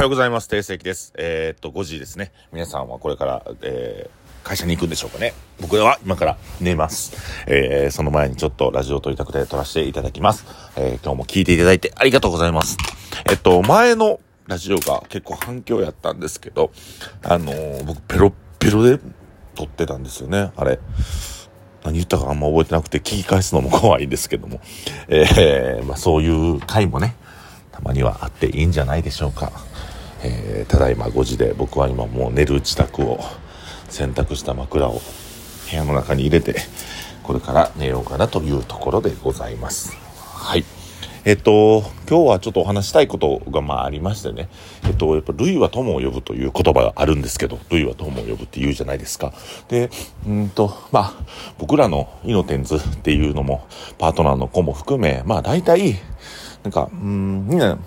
はようございます。定石です。えー、っと、5時ですね。皆さんはこれから、えー、会社に行くんでしょうかね。僕は今から寝ます。えー、その前にちょっとラジオ撮りたくて撮らせていただきます。えー、今日も聞いていただいてありがとうございます。えっと、前のラジオが結構反響やったんですけど、あのー、僕ペロペロで撮ってたんですよね、あれ。何言ったかあんま覚えてなくて聞き返すのも怖いんですけども。えー、まあそういう回もね、たまにはあっていいんじゃないでしょうか。えー、ただいま5時で僕は今もう寝る自宅を洗濯した枕を部屋の中に入れてこれから寝ようかなというところでございます。はい。えっと、今日はちょっとお話したいことがまあありましてね。えっと、やっぱ、類は友を呼ぶという言葉があるんですけど、類は友を呼ぶって言うじゃないですか。で、うんと、まあ、僕らのイノテンズっていうのも、パートナーの子も含め、まあ大体、なんか、うん、みんな、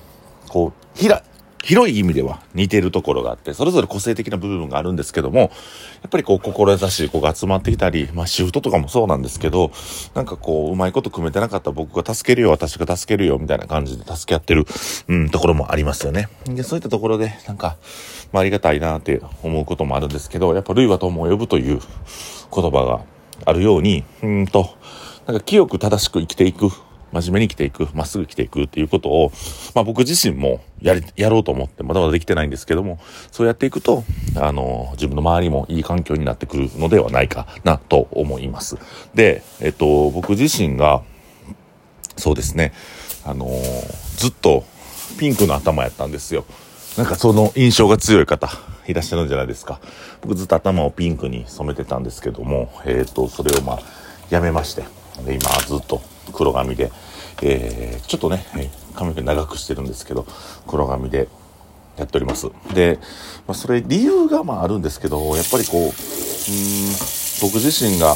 こう、ひら、広い意味では似てるところがあって、それぞれ個性的な部分があるんですけども、やっぱりこう、心優しい子が集まってきたり、まあ、シフトとかもそうなんですけど、なんかこう、うまいこと組めてなかった僕が助けるよ、私が助けるよ、みたいな感じで助け合ってる、うん、ところもありますよね。で、そういったところで、なんか、まあ、ありがたいなって思うこともあるんですけど、やっぱ、類は友を呼ぶという言葉があるように、うんと、なんか清く正しく生きていく真面目に生きていく、まっすぐ生きていくっていうことを、まあ僕自身もやり、やろうと思ってまだまだできてないんですけども、そうやっていくと、あの、自分の周りもいい環境になってくるのではないかなと思います。で、えっと、僕自身が、そうですね、あのずっとピンクの頭やったんですよ。なんかその印象が強い方、いらっしゃるんじゃないですか。僕ずっと頭をピンクに染めてたんですけども、えっ、と、それをまあ、やめまして、で、今ずっと黒髪で、えー、ちょっとね、髪の毛長くしてるんですけど、黒髪でやっております。で、まあ、それ理由がまああるんですけど、やっぱりこう、うん、僕自身が、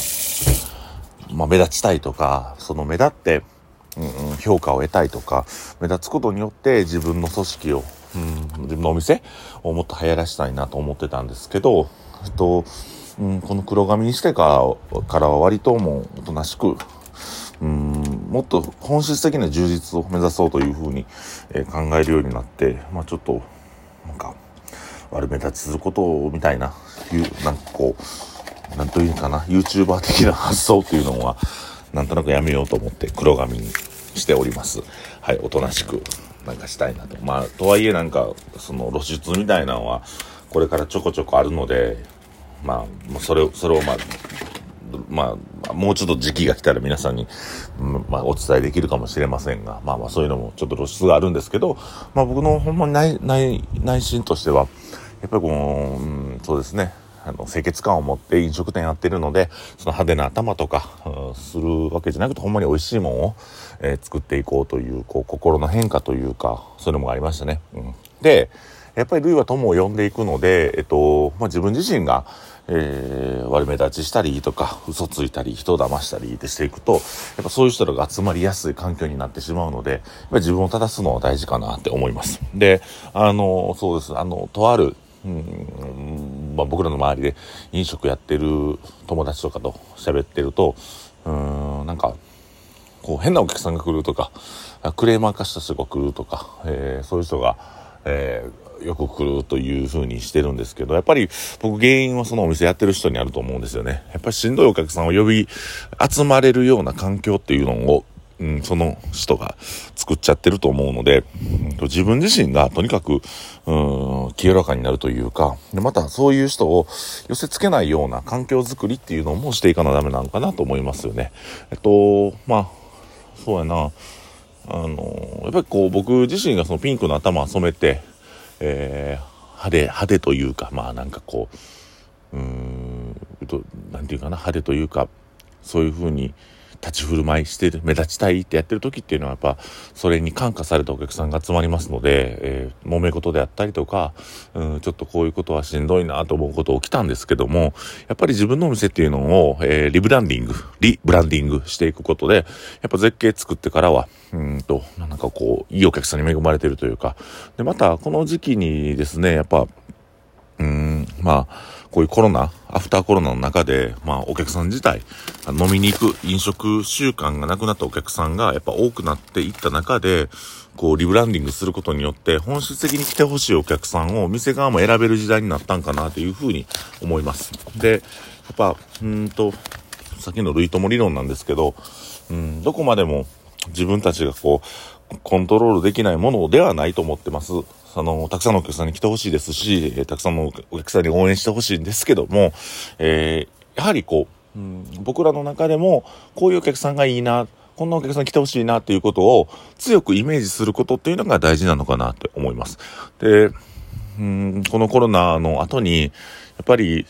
まあ、目立ちたいとか、その目立って、うん、評価を得たいとか、目立つことによって自分の組織を、うん、自分のお店をもっと流行らしたいなと思ってたんですけど、えっと、うん、この黒髪にしてからからは割ともうおとなしく、うんもっと本質的な充実を目指そうというふうに、えー、考えるようになって、まあ、ちょっとなんか悪目立ちすることみたいないうなんかこうなんというかな YouTuber 的な発想っていうのはなんとなくやめようと思って黒髪にしております。はいおとなしくなんかしたいなと。まあとはいえなんかその露出みたいなのはこれからちょこちょこあるのでまあそれをそれをまあまあ、もうちょっと時期が来たら皆さんに、まあ、お伝えできるかもしれませんが、まあまあそういうのもちょっと露出があるんですけど、まあ僕のほんまに内内内心としては、やっぱりこの、うん、そうですね、あの、清潔感を持って飲食店やってるので、その派手な頭とか、するわけじゃなくて、ほんまに美味しいもんを、えー、作っていこうという、こう、心の変化というか、そういうのもありましたね。うん、で、やっぱり類は友を呼んでいくので、えっと、まあ、自分自身が、えー、悪目立ちしたりとか、嘘ついたり、人を騙したりってしていくと、やっぱそういう人らが集まりやすい環境になってしまうので、やっぱり自分を正すのは大事かなって思います。で、あの、そうです。あの、とある、うん、まあ、僕らの周りで飲食やってる友達とかと喋ってると、うん、なんか、こう変なお客さんが来るとか、クレーマー化した人が来るとか、えー、そういう人が、えーよく来るという風にしてるんですけど、やっぱり僕原因はそのお店やってる人にあると思うんですよね。やっぱりしんどいお客さんを呼び集まれるような環境っていうのを、うん、その人が作っちゃってると思うので、うん、自分自身がとにかく、うん、清らかになるというか、またそういう人を寄せ付けないような環境づくりっていうのもしていかなダメなのかなと思いますよね。えっと、まあ、そうやな。あの、やっぱりこう僕自身がそのピンクの頭を染めて、えー、派手、派手というか、まあなんかこう、うーん、何て言うかな、派手というか、そういうふうに立ち振る舞いしてる、目立ちたいってやってる時っていうのはやっぱ、それに感化されたお客さんが集まりますので、えー、揉め事であったりとか、うん、ちょっとこういうことはしんどいなと思うこと起きたんですけども、やっぱり自分のお店っていうのを、えー、リブランディング、リブランディングしていくことで、やっぱ絶景作ってからは、うんと、なんかこう、いいお客さんに恵まれてるというか、で、またこの時期にですね、やっぱ、うん、まあ、こういうコロナ、アフターコロナの中で、まあ、お客さん自体、飲みに行く、飲食習慣がなくなったお客さんがやっぱ多くなっていった中で、こう、リブランディングすることによって、本質的に来てほしいお客さんを店側も選べる時代になったんかなというふうに思います。で、やっぱ、うんと、さっきの類友理論なんですけど、うん、どこまでも自分たちがこう、コントロールできないものではないと思ってます。あの、たくさんのお客さんに来てほしいですし、えー、たくさんのお客さんに応援してほしいんですけども、えー、やはりこう、うん、僕らの中でも、こういうお客さんがいいな、こんなお客さん来てほしいなっていうことを強くイメージすることっていうのが大事なのかなって思います。で、うん、このコロナの後に、やっぱり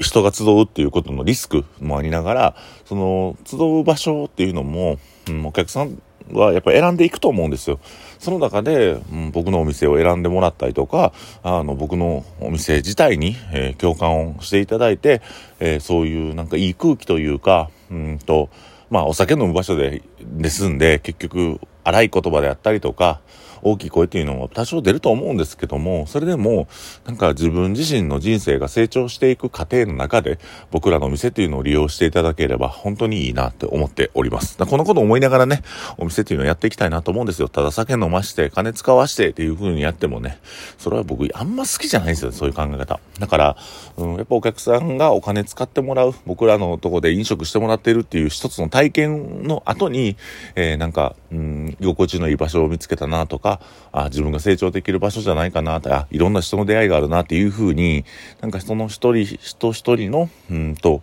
人が集うっていうことのリスクもありながら、その集う場所っていうのも、うん、お客さんはやっぱ選んでいくと思うんですよ。その中で、うん、僕のお店を選んでもらったりとか、あの、僕のお店自体に、えー、共感をしていただいて、えー、そういうなんかいい空気というか、うんと、まあお酒飲む場所で、ですんで、結局、荒い言葉であったりとか、大きい声っていうのも多少出ると思うんですけども、それでも、なんか自分自身の人生が成長していく過程の中で、僕らの店っていうのを利用していただければ、本当にいいなって思っております。このこと思いながらね、お店っていうのをやっていきたいなと思うんですよ。ただ酒飲まして、金使わしてっていう風にやってもね、それは僕あんま好きじゃないんですよ、そういう考え方。だから、うん、やっぱお客さんがお金使ってもらう、僕らのとこで飲食してもらってるっていう一つの体験の後に、えー、なんか、うん、居心地のいい場所を見つけたなとか、あ自分が成長できる場所じゃないかなと、あいろんな人の出会いがあるなっていうふうに、なんかその一人、人一人の、うんと、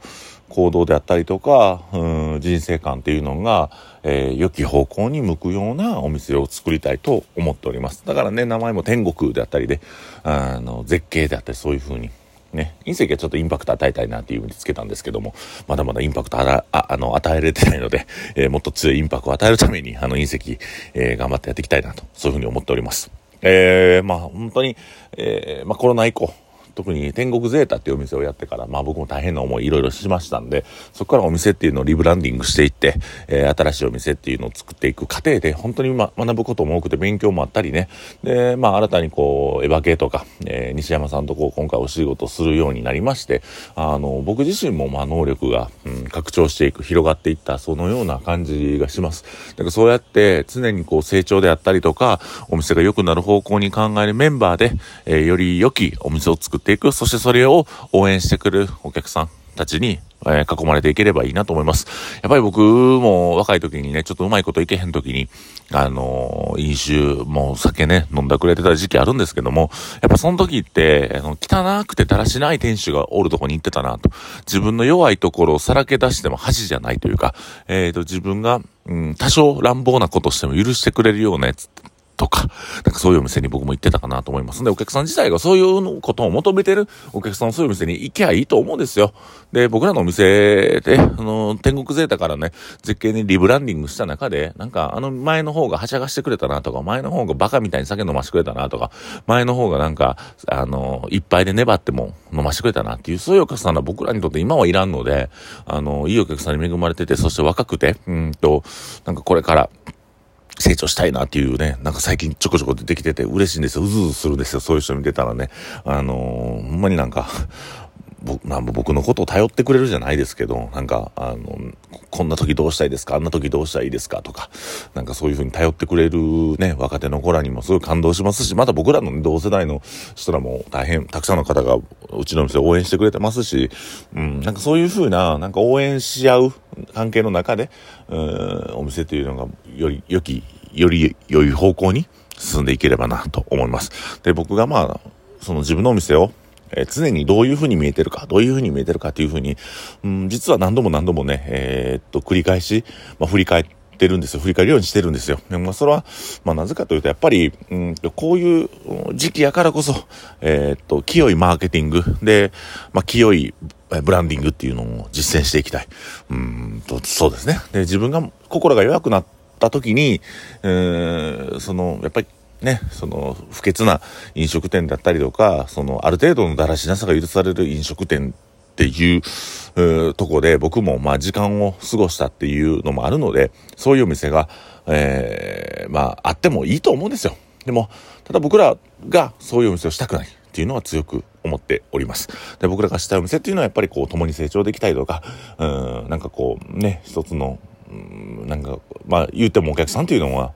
行動であったりとか、うん、人生観っていうのが、えー、良き方向に向くようなお店を作りたいと思っております。だからね、名前も天国であったりで、あの、絶景であったりそういうふうに、ね、隕石はちょっとインパクト与えたいなっていうふうにつけたんですけども、まだまだインパクトあら、ああの、与えれてないので、えー、もっと強いインパクトを与えるために、あの隕石、えー、頑張ってやっていきたいなと、そういうふうに思っております。えー、まあ本当に、えー、まあコロナ以降、特に天国ゼータっていうお店をやってから、まあ僕も大変な思いいろいろしましたんで、そこからお店っていうのをリブランディングしていって、えー、新しいお店っていうのを作っていく過程で、本当に、ま、学ぶことも多くて勉強もあったりね、で、まあ新たにこう、エヴァ系とか、えー、西山さんとこう、今回お仕事するようになりまして、あの、僕自身もまあ能力が、うん、拡張していく、広がっていった、そのような感じがします。だからそうやって常にこう成長であったりとか、お店が良くなる方向に考えるメンバーで、えー、より良きお店を作っていく、そしてそれを応援してくるお客さんたちに、えー、囲まれていければいいなと思います。やっぱり僕も若い時にね、ちょっとうまいこといけへん時に、あのー、飲酒、もう酒ね、飲んだくれてた時期あるんですけども、やっぱその時って、あの、汚くてだらしない店主がおるとこに行ってたなと。自分の弱いところをさらけ出しても恥じゃないというか、えっ、ー、と、自分が、うん、多少乱暴なことしても許してくれるようなやつとか、なんかそういうお店に僕も行ってたかなと思いますんで、お客さん自体がそういうことを求めてるお客さんそういうお店に行けばいいと思うんですよ。で、僕らのお店で、あの、天国ゼータからね、絶景にリブランディングした中で、なんかあの前の方がはしゃがしてくれたなとか、前の方がバカみたいに酒飲ましてくれたなとか、前の方がなんか、あの、いっぱいで粘っても飲ましてくれたなっていう、そういうお客さんは僕らにとって今はいらんので、あの、いいお客さんに恵まれてて、そして若くて、うんと、なんかこれから、成長したいなっていうね、なんか最近ちょこちょこ出てきてて嬉しいんですよ。うずうずするんですよ。そういう人見てたらね。あのー、ほんまになんか、僕、まあ、僕のことを頼ってくれるじゃないですけど、なんか、あの、こんな時どうしたいですか？あんな時どうしたらいいですか？とか、なんかそういう風に頼ってくれるね、若手の子らにもすごい感動しますし、また僕らの、ね、同世代の人らも大変、たくさんの方がうちの店を応援してくれてますし、うん、なんかそういう風な、なんか応援し合う関係の中で、うん、お店というのがより良き、より良い方向に進んでいければなと思います。で、僕がまあ、その自分のお店をえー、常にどういう風に見えてるか、どういう風に見えてるかっていう風に、うん、実は何度も何度もね、えー、っと、繰り返し、まあ、振り返ってるんですよ。振り返るようにしてるんですよ。まあ、それは、まあ、なぜかというと、やっぱり、うん、こういう時期やからこそ、えー、っと、清いマーケティングで、まあ、清いブランディングっていうのを実践していきたい。うんと、そうですね。で、自分が心が弱くなった時に、えー、その、やっぱり、ね、その、不潔な飲食店だったりとか、その、ある程度のだらしなさが許される飲食店っていう、うとこで僕もまあ時間を過ごしたっていうのもあるので、そういうお店が、えー、まああってもいいと思うんですよ。でも、ただ僕らがそういうお店をしたくないっていうのは強く思っております。で、僕らがしたいお店っていうのはやっぱりこう、共に成長できたりとか、うん、なんかこう、ね、一つの、うん、なんか、まあ、言うてもお客さんっていうのは、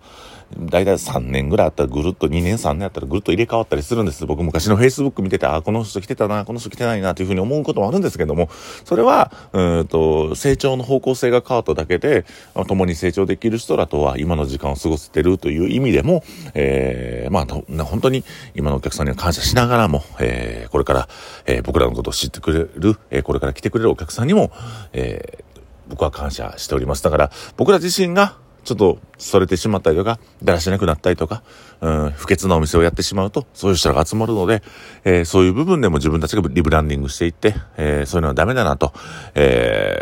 大体3年ぐらいあったらぐるっと2年3年あったらぐるっと入れ替わったりするんです。僕昔の Facebook 見てて、あ、この人来てたな、この人来てないなというふうに思うこともあるんですけども、それは、うんと、成長の方向性が変わっただけで、共に成長できる人らとは今の時間を過ごせてるという意味でも、えー、まあ、本当に今のお客さんには感謝しながらも、えー、これから、えー、僕らのことを知ってくれる、えー、これから来てくれるお客さんにも、えー、僕は感謝しております。だから、僕ら自身がちょっと、それてしまったりとか、だらしなくなったりとか、うん、不潔なお店をやってしまうと、そういう人が集まるので、えー、そういう部分でも自分たちがリブランディングしていって、えー、そういうのはダメだなと、え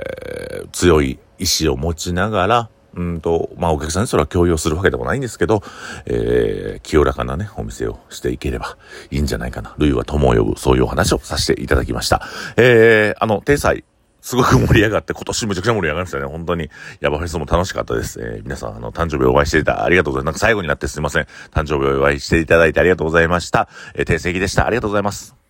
ー、強い意志を持ちながら、うんと、まあお客さんにそれは強要するわけでもないんですけど、えー、清らかなね、お店をしていければいいんじゃないかな。類は友を呼ぶ、そういうお話をさせていただきました。えー、あの、定裁、すごく盛り上がって、今年めちゃくちゃ盛り上がりましたね。本当に。ヤバフェスも楽しかったです。えー、皆さん、あの、誕生日お会いしていたありがとうございます。なんか最後になってすいません。誕生日お会いしていただいてありがとうございました。えー、定石でした。ありがとうございます。